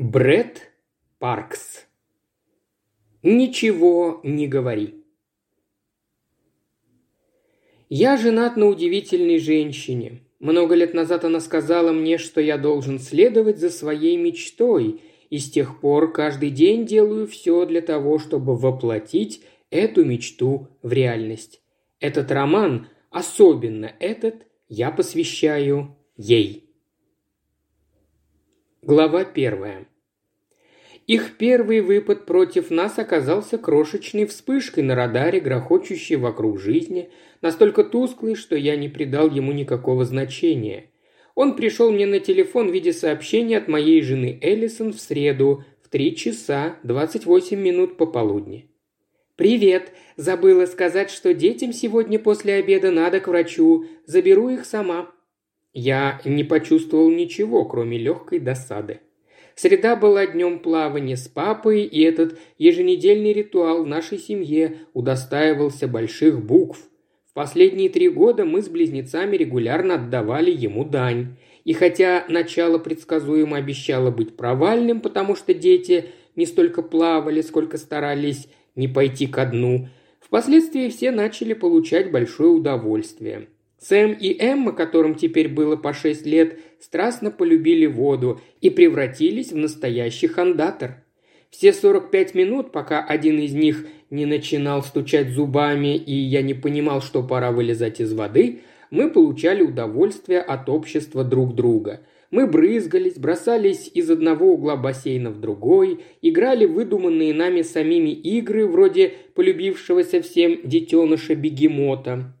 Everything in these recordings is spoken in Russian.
Бред Паркс. Ничего не говори. Я женат на удивительной женщине. Много лет назад она сказала мне, что я должен следовать за своей мечтой, и с тех пор каждый день делаю все для того, чтобы воплотить эту мечту в реальность. Этот роман, особенно этот, я посвящаю ей. Глава первая. Их первый выпад против нас оказался крошечной вспышкой на радаре, грохочущей вокруг жизни, настолько тусклой, что я не придал ему никакого значения. Он пришел мне на телефон в виде сообщения от моей жены Эллисон в среду в 3 часа 28 минут пополудни. «Привет! Забыла сказать, что детям сегодня после обеда надо к врачу. Заберу их сама». Я не почувствовал ничего, кроме легкой досады. Среда была днем плавания с папой, и этот еженедельный ритуал в нашей семье удостаивался больших букв. В последние три года мы с близнецами регулярно отдавали ему дань. И хотя начало предсказуемо обещало быть провальным, потому что дети не столько плавали, сколько старались не пойти ко дну, впоследствии все начали получать большое удовольствие. Сэм и Эмма, которым теперь было по шесть лет, страстно полюбили воду и превратились в настоящий хандатор. Все 45 минут, пока один из них не начинал стучать зубами и я не понимал, что пора вылезать из воды, мы получали удовольствие от общества друг друга. Мы брызгались, бросались из одного угла бассейна в другой, играли выдуманные нами самими игры, вроде полюбившегося всем детеныша бегемота.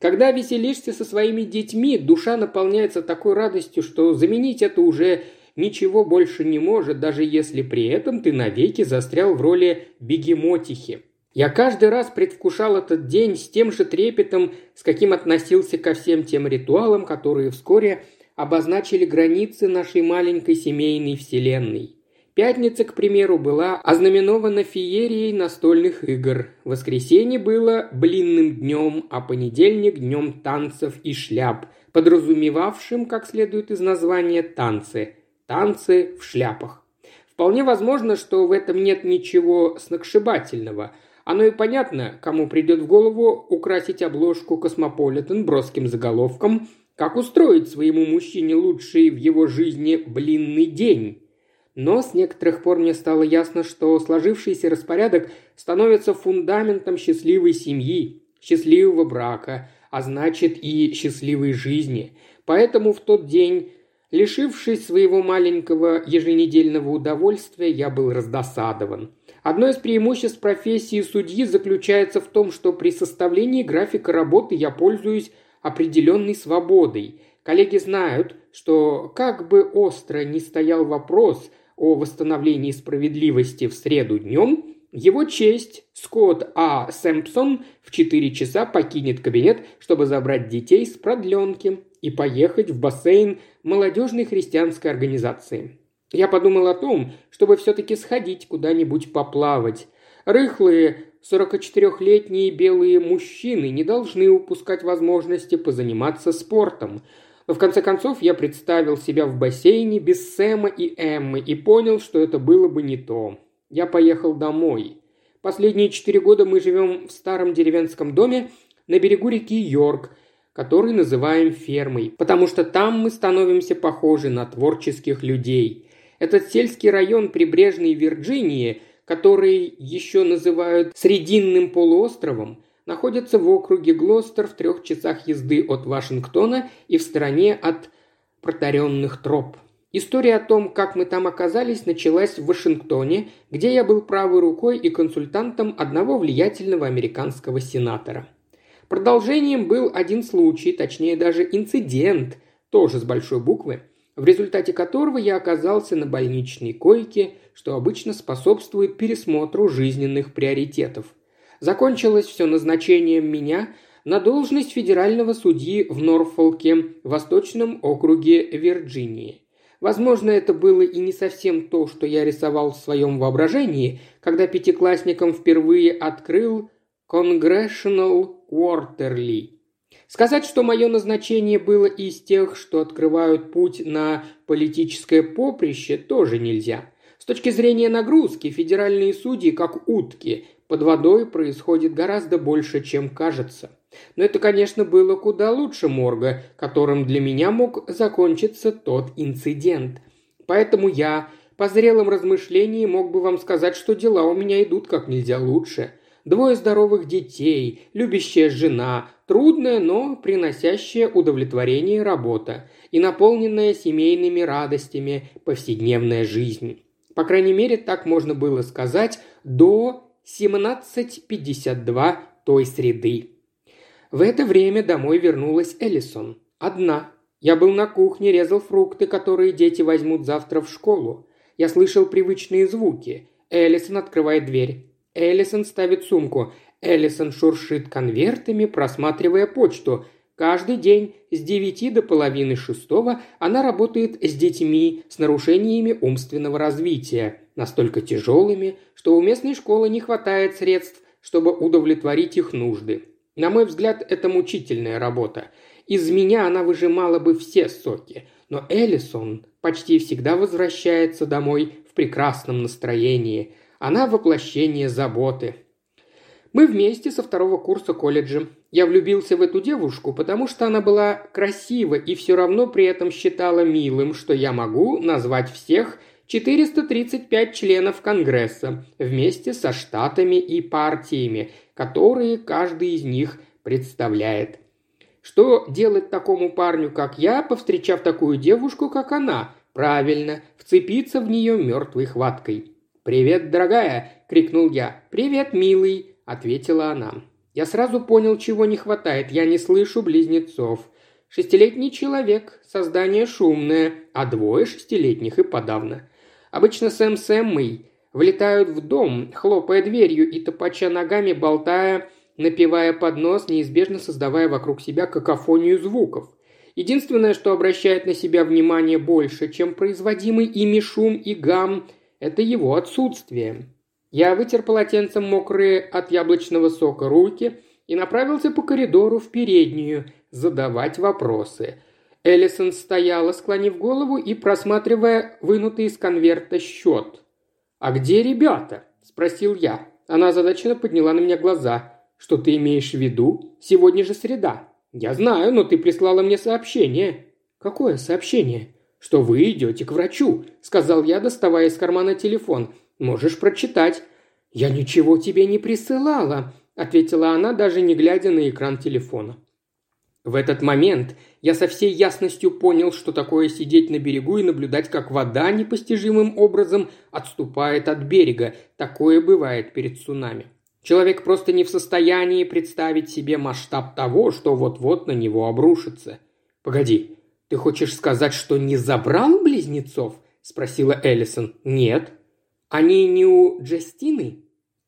Когда веселишься со своими детьми, душа наполняется такой радостью, что заменить это уже ничего больше не может, даже если при этом ты навеки застрял в роли бегемотихи. Я каждый раз предвкушал этот день с тем же трепетом, с каким относился ко всем тем ритуалам, которые вскоре обозначили границы нашей маленькой семейной вселенной. Пятница, к примеру, была ознаменована феерией настольных игр. Воскресенье было блинным днем, а понедельник – днем танцев и шляп, подразумевавшим, как следует из названия, танцы. Танцы в шляпах. Вполне возможно, что в этом нет ничего сногсшибательного. Оно и понятно, кому придет в голову украсить обложку «Космополитен» броским заголовком «Как устроить своему мужчине лучший в его жизни блинный день». Но с некоторых пор мне стало ясно, что сложившийся распорядок становится фундаментом счастливой семьи, счастливого брака, а значит и счастливой жизни. Поэтому в тот день, лишившись своего маленького еженедельного удовольствия, я был раздосадован. Одно из преимуществ профессии судьи заключается в том, что при составлении графика работы я пользуюсь определенной свободой. Коллеги знают, что как бы остро ни стоял вопрос – о восстановлении справедливости в среду днем, его честь Скотт А. Сэмпсон в 4 часа покинет кабинет, чтобы забрать детей с продленки и поехать в бассейн молодежной христианской организации. Я подумал о том, чтобы все-таки сходить куда-нибудь поплавать. Рыхлые 44-летние белые мужчины не должны упускать возможности позаниматься спортом – в конце концов я представил себя в бассейне без Сэма и Эммы и понял, что это было бы не то. Я поехал домой. Последние четыре года мы живем в старом деревенском доме на берегу реки Йорк, который называем фермой, потому что там мы становимся похожи на творческих людей. Этот сельский район прибрежной Вирджинии, который еще называют Срединным полуостровом, находится в округе Глостер в трех часах езды от Вашингтона и в стороне от протаренных троп. История о том, как мы там оказались, началась в Вашингтоне, где я был правой рукой и консультантом одного влиятельного американского сенатора. Продолжением был один случай, точнее даже инцидент, тоже с большой буквы, в результате которого я оказался на больничной койке, что обычно способствует пересмотру жизненных приоритетов. Закончилось все назначением меня на должность федерального судьи в Норфолке, Восточном округе Вирджинии. Возможно, это было и не совсем то, что я рисовал в своем воображении, когда пятиклассникам впервые открыл Congressional Quarterly. Сказать, что мое назначение было из тех, что открывают путь на политическое поприще, тоже нельзя. С точки зрения нагрузки, федеральные судьи, как утки, под водой происходит гораздо больше, чем кажется. Но это, конечно, было куда лучше морга, которым для меня мог закончиться тот инцидент. Поэтому я, по зрелым размышлениям, мог бы вам сказать, что дела у меня идут как нельзя лучше. Двое здоровых детей, любящая жена, трудная, но приносящая удовлетворение работа и наполненная семейными радостями повседневная жизнь. По крайней мере, так можно было сказать до 17.52 той среды. В это время домой вернулась Эллисон. Одна. Я был на кухне, резал фрукты, которые дети возьмут завтра в школу. Я слышал привычные звуки. Эллисон открывает дверь. Эллисон ставит сумку. Эллисон шуршит конвертами, просматривая почту. Каждый день с девяти до половины шестого она работает с детьми с нарушениями умственного развития, настолько тяжелыми, что у местной школы не хватает средств, чтобы удовлетворить их нужды. На мой взгляд, это мучительная работа. Из меня она выжимала бы все соки. Но Эллисон почти всегда возвращается домой в прекрасном настроении. Она воплощение заботы. Мы вместе со второго курса колледжа. Я влюбился в эту девушку, потому что она была красива и все равно при этом считала милым, что я могу назвать всех 435 членов Конгресса вместе со штатами и партиями, которые каждый из них представляет. Что делать такому парню, как я, повстречав такую девушку, как она? Правильно, вцепиться в нее мертвой хваткой. «Привет, дорогая!» – крикнул я. «Привет, милый!» – ответила она. Я сразу понял, чего не хватает. Я не слышу близнецов. Шестилетний человек, создание шумное, а двое шестилетних и подавно. Обычно Сэм с Эммой влетают в дом, хлопая дверью и топача ногами, болтая, напевая под нос, неизбежно создавая вокруг себя какофонию звуков. Единственное, что обращает на себя внимание больше, чем производимый ими шум и гам, это его отсутствие. Я вытер полотенцем мокрые от яблочного сока руки и направился по коридору в переднюю задавать вопросы. Эллисон стояла, склонив голову и просматривая вынутый из конверта счет – «А где ребята?» – спросил я. Она озадаченно подняла на меня глаза. «Что ты имеешь в виду? Сегодня же среда». «Я знаю, но ты прислала мне сообщение». «Какое сообщение?» «Что вы идете к врачу», – сказал я, доставая из кармана телефон. «Можешь прочитать». «Я ничего тебе не присылала», – ответила она, даже не глядя на экран телефона. В этот момент я со всей ясностью понял, что такое сидеть на берегу и наблюдать, как вода непостижимым образом отступает от берега. Такое бывает перед цунами. Человек просто не в состоянии представить себе масштаб того, что вот-вот на него обрушится. «Погоди, ты хочешь сказать, что не забрал близнецов?» – спросила Эллисон. «Нет». «Они не у Джастины?»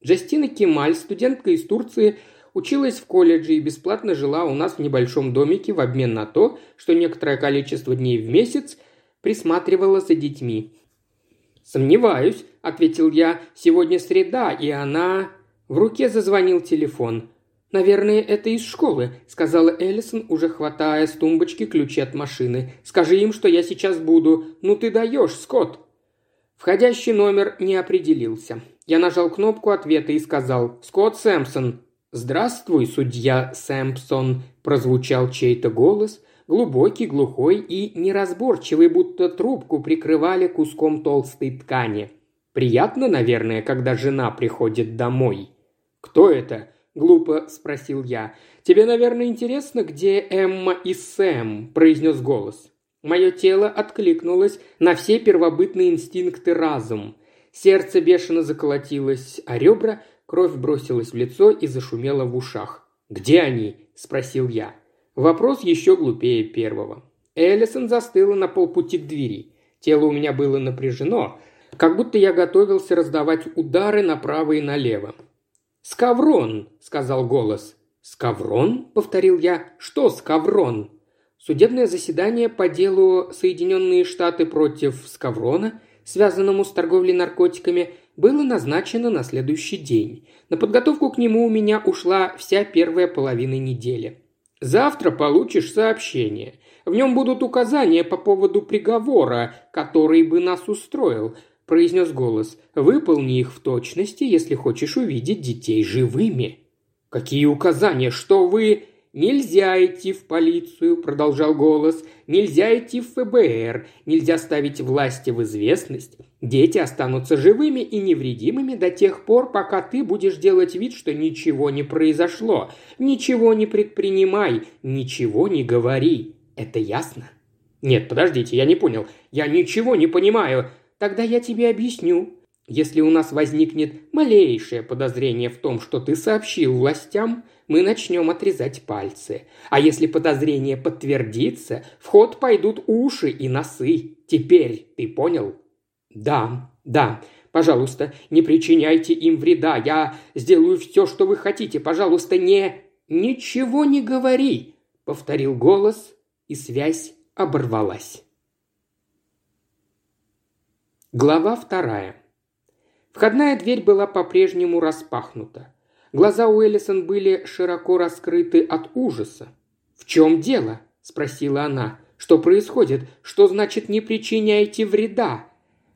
Джастина Кемаль, студентка из Турции, Училась в колледже и бесплатно жила у нас в небольшом домике в обмен на то, что некоторое количество дней в месяц присматривала за детьми. «Сомневаюсь», – ответил я. «Сегодня среда, и она...» В руке зазвонил телефон. «Наверное, это из школы», – сказала Эллисон, уже хватая с тумбочки ключи от машины. «Скажи им, что я сейчас буду. Ну ты даешь, Скотт!» Входящий номер не определился. Я нажал кнопку ответа и сказал «Скотт Сэмпсон, «Здравствуй, судья Сэмпсон!» – прозвучал чей-то голос, глубокий, глухой и неразборчивый, будто трубку прикрывали куском толстой ткани. «Приятно, наверное, когда жена приходит домой». «Кто это?» – глупо спросил я. «Тебе, наверное, интересно, где Эмма и Сэм?» – произнес голос. Мое тело откликнулось на все первобытные инстинкты разум. Сердце бешено заколотилось, а ребра Кровь бросилась в лицо и зашумела в ушах. «Где они?» – спросил я. Вопрос еще глупее первого. Эллисон застыла на полпути к двери. Тело у меня было напряжено, как будто я готовился раздавать удары направо и налево. «Скаврон!» – сказал голос. «Скаврон?» – повторил я. «Что скаврон?» Судебное заседание по делу Соединенные Штаты против Скаврона, связанному с торговлей наркотиками, было назначено на следующий день. На подготовку к нему у меня ушла вся первая половина недели. Завтра получишь сообщение. В нем будут указания по поводу приговора, который бы нас устроил», – произнес голос. «Выполни их в точности, если хочешь увидеть детей живыми». «Какие указания? Что вы...» «Нельзя идти в полицию», – продолжал голос. «Нельзя идти в ФБР. Нельзя ставить власти в известность. Дети останутся живыми и невредимыми до тех пор, пока ты будешь делать вид, что ничего не произошло. Ничего не предпринимай, ничего не говори. Это ясно?» «Нет, подождите, я не понял. Я ничего не понимаю. Тогда я тебе объясню. Если у нас возникнет малейшее подозрение в том, что ты сообщил властям, мы начнем отрезать пальцы. А если подозрение подтвердится, в ход пойдут уши и носы. Теперь ты понял? Да, да. Пожалуйста, не причиняйте им вреда. Я сделаю все, что вы хотите. Пожалуйста, не... Ничего не говори, повторил голос, и связь оборвалась. Глава вторая. Входная дверь была по-прежнему распахнута. Глаза у Эллисон были широко раскрыты от ужаса. «В чем дело?» – спросила она. «Что происходит? Что значит «не причиняйте вреда»?»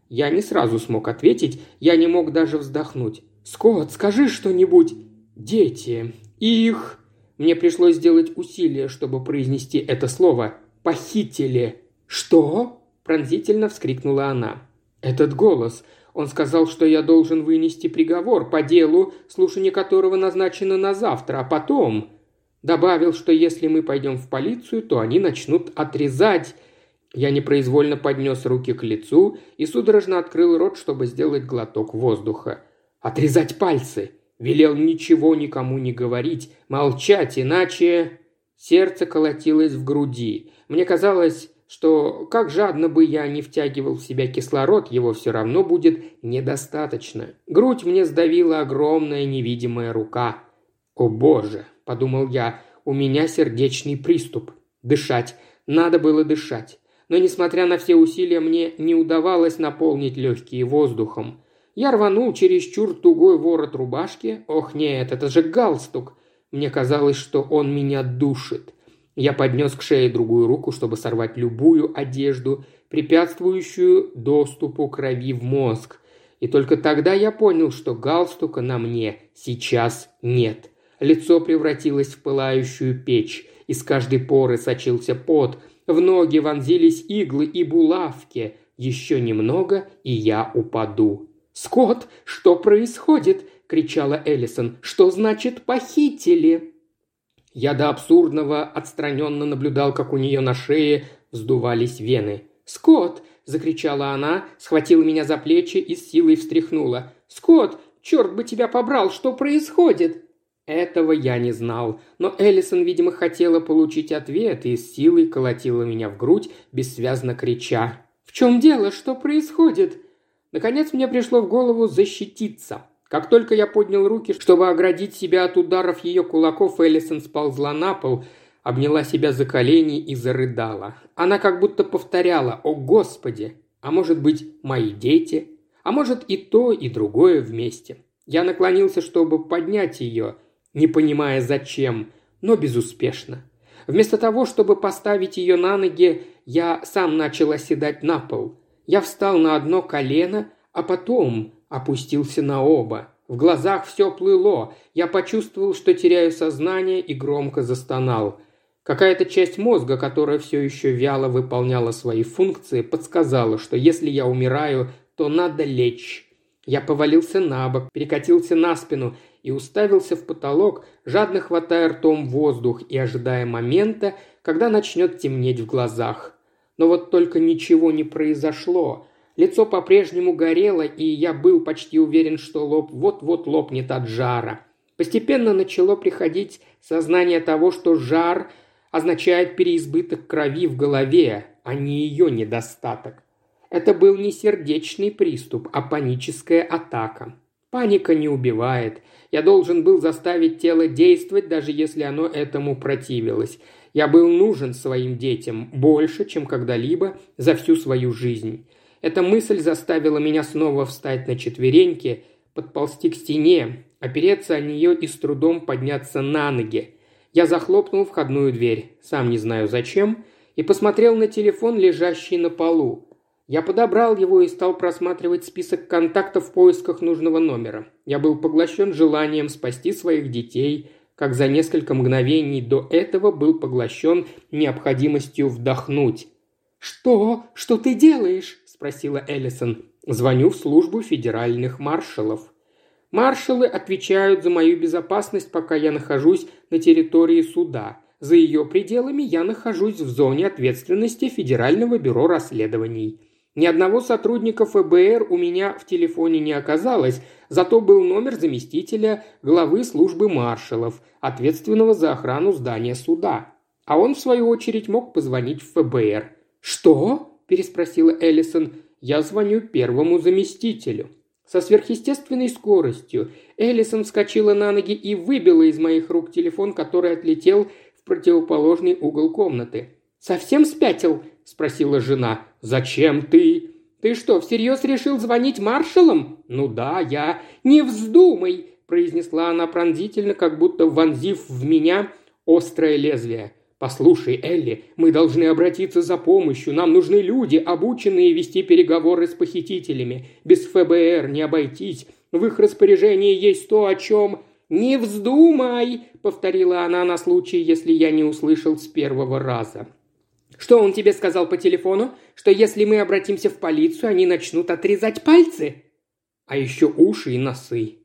Я не сразу смог ответить, я не мог даже вздохнуть. «Скотт, скажи что-нибудь!» «Дети! Их!» Мне пришлось сделать усилие, чтобы произнести это слово. «Похитили!» «Что?» – пронзительно вскрикнула она. Этот голос. Он сказал, что я должен вынести приговор по делу, слушание которого назначено на завтра, а потом... Добавил, что если мы пойдем в полицию, то они начнут отрезать... Я непроизвольно поднес руки к лицу и судорожно открыл рот, чтобы сделать глоток воздуха. «Отрезать пальцы!» Велел ничего никому не говорить, молчать, иначе... Сердце колотилось в груди. Мне казалось, что как жадно бы я не втягивал в себя кислород, его все равно будет недостаточно. Грудь мне сдавила огромная невидимая рука. «О боже!» – подумал я, – «у меня сердечный приступ. Дышать. Надо было дышать. Но, несмотря на все усилия, мне не удавалось наполнить легкие воздухом. Я рванул через чур тугой ворот рубашки. Ох, нет, это же галстук. Мне казалось, что он меня душит. Я поднес к шее другую руку, чтобы сорвать любую одежду, препятствующую доступу крови в мозг. И только тогда я понял, что галстука на мне сейчас нет. Лицо превратилось в пылающую печь. Из каждой поры сочился пот. В ноги вонзились иглы и булавки. Еще немного, и я упаду. «Скотт, что происходит?» – кричала Эллисон. «Что значит похитили?» Я до абсурдного отстраненно наблюдал, как у нее на шее вздувались вены. «Скотт!» – закричала она, схватила меня за плечи и с силой встряхнула. «Скотт, черт бы тебя побрал, что происходит?» Этого я не знал, но Эллисон, видимо, хотела получить ответ и с силой колотила меня в грудь, бессвязно крича. «В чем дело? Что происходит?» Наконец мне пришло в голову защититься – как только я поднял руки, чтобы оградить себя от ударов ее кулаков, Эллисон сползла на пол, обняла себя за колени и зарыдала. Она как будто повторяла «О, Господи!» А может быть, мои дети? А может и то, и другое вместе. Я наклонился, чтобы поднять ее, не понимая зачем, но безуспешно. Вместо того, чтобы поставить ее на ноги, я сам начал оседать на пол. Я встал на одно колено, а потом опустился на оба. В глазах все плыло. Я почувствовал, что теряю сознание и громко застонал. Какая-то часть мозга, которая все еще вяло выполняла свои функции, подсказала, что если я умираю, то надо лечь. Я повалился на бок, перекатился на спину и уставился в потолок, жадно хватая ртом воздух и ожидая момента, когда начнет темнеть в глазах. Но вот только ничего не произошло. Лицо по-прежнему горело, и я был почти уверен, что лоб вот-вот лопнет от жара. Постепенно начало приходить сознание того, что жар означает переизбыток крови в голове, а не ее недостаток. Это был не сердечный приступ, а паническая атака. Паника не убивает. Я должен был заставить тело действовать, даже если оно этому противилось. Я был нужен своим детям больше, чем когда-либо за всю свою жизнь. Эта мысль заставила меня снова встать на четвереньки, подползти к стене, опереться о нее и с трудом подняться на ноги. Я захлопнул входную дверь, сам не знаю зачем, и посмотрел на телефон, лежащий на полу. Я подобрал его и стал просматривать список контактов в поисках нужного номера. Я был поглощен желанием спасти своих детей, как за несколько мгновений до этого был поглощен необходимостью вдохнуть. «Что? Что ты делаешь?» – спросила Эллисон. «Звоню в службу федеральных маршалов». Маршалы отвечают за мою безопасность, пока я нахожусь на территории суда. За ее пределами я нахожусь в зоне ответственности Федерального бюро расследований. Ни одного сотрудника ФБР у меня в телефоне не оказалось, зато был номер заместителя главы службы маршалов, ответственного за охрану здания суда. А он, в свою очередь, мог позвонить в ФБР. «Что?» – переспросила Эллисон. «Я звоню первому заместителю». Со сверхъестественной скоростью Эллисон вскочила на ноги и выбила из моих рук телефон, который отлетел в противоположный угол комнаты. «Совсем спятил?» – спросила жена. «Зачем ты?» «Ты что, всерьез решил звонить маршалам?» «Ну да, я...» «Не вздумай!» – произнесла она пронзительно, как будто вонзив в меня острое лезвие. «Послушай, Элли, мы должны обратиться за помощью. Нам нужны люди, обученные вести переговоры с похитителями. Без ФБР не обойтись. В их распоряжении есть то, о чем...» «Не вздумай!» — повторила она на случай, если я не услышал с первого раза. «Что он тебе сказал по телефону? Что если мы обратимся в полицию, они начнут отрезать пальцы?» «А еще уши и носы».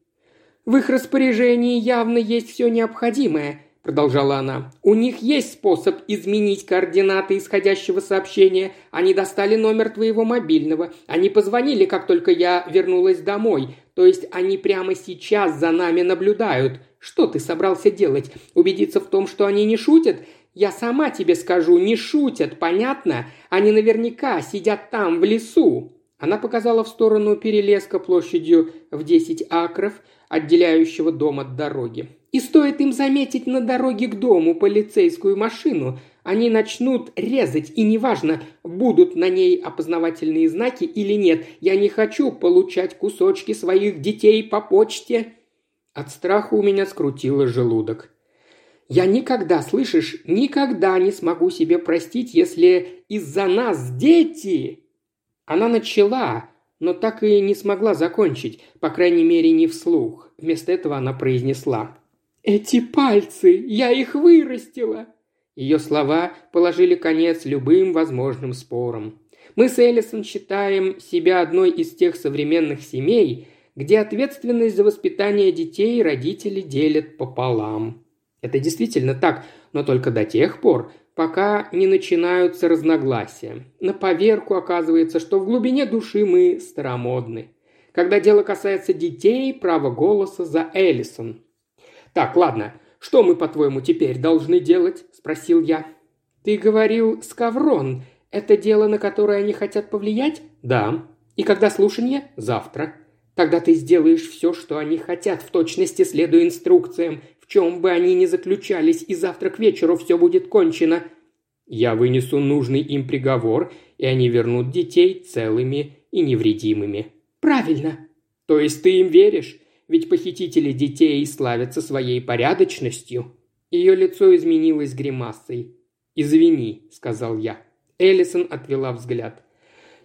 «В их распоряжении явно есть все необходимое продолжала она. «У них есть способ изменить координаты исходящего сообщения. Они достали номер твоего мобильного. Они позвонили, как только я вернулась домой. То есть они прямо сейчас за нами наблюдают. Что ты собрался делать? Убедиться в том, что они не шутят? Я сама тебе скажу, не шутят, понятно? Они наверняка сидят там, в лесу». Она показала в сторону перелеска площадью в 10 акров, отделяющего дом от дороги. И стоит им заметить на дороге к дому полицейскую машину, они начнут резать, и неважно, будут на ней опознавательные знаки или нет. Я не хочу получать кусочки своих детей по почте. От страха у меня скрутило желудок. Я никогда, слышишь, никогда не смогу себе простить, если из-за нас дети... Она начала, но так и не смогла закончить, по крайней мере, не вслух. Вместо этого она произнесла. «Эти пальцы! Я их вырастила!» Ее слова положили конец любым возможным спорам. Мы с Эллисон считаем себя одной из тех современных семей, где ответственность за воспитание детей родители делят пополам. Это действительно так, но только до тех пор, пока не начинаются разногласия. На поверку оказывается, что в глубине души мы старомодны. Когда дело касается детей, право голоса за Эллисон – «Так, ладно. Что мы, по-твоему, теперь должны делать?» – спросил я. «Ты говорил, скаврон. Это дело, на которое они хотят повлиять?» «Да. И когда слушание?» «Завтра». «Тогда ты сделаешь все, что они хотят, в точности следуя инструкциям, в чем бы они ни заключались, и завтра к вечеру все будет кончено». «Я вынесу нужный им приговор, и они вернут детей целыми и невредимыми». «Правильно». «То есть ты им веришь?» Ведь похитители детей славятся своей порядочностью». Ее лицо изменилось гримасой. «Извини», — сказал я. Эллисон отвела взгляд.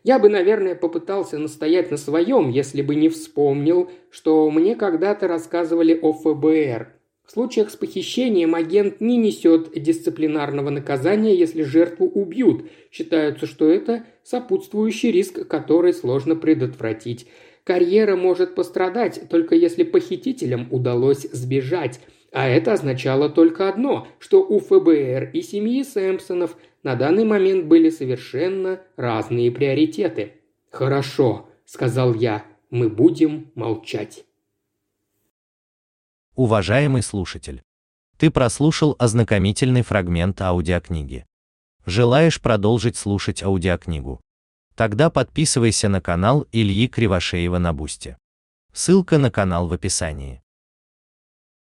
Я бы, наверное, попытался настоять на своем, если бы не вспомнил, что мне когда-то рассказывали о ФБР. В случаях с похищением агент не несет дисциплинарного наказания, если жертву убьют. Считается, что это сопутствующий риск, который сложно предотвратить. Карьера может пострадать, только если похитителям удалось сбежать. А это означало только одно, что у ФБР и семьи Сэмпсонов на данный момент были совершенно разные приоритеты. «Хорошо», — сказал я, — «мы будем молчать». Уважаемый слушатель, ты прослушал ознакомительный фрагмент аудиокниги. Желаешь продолжить слушать аудиокнигу? Тогда подписывайся на канал Ильи Кривошеева на Бусте. Ссылка на канал в описании.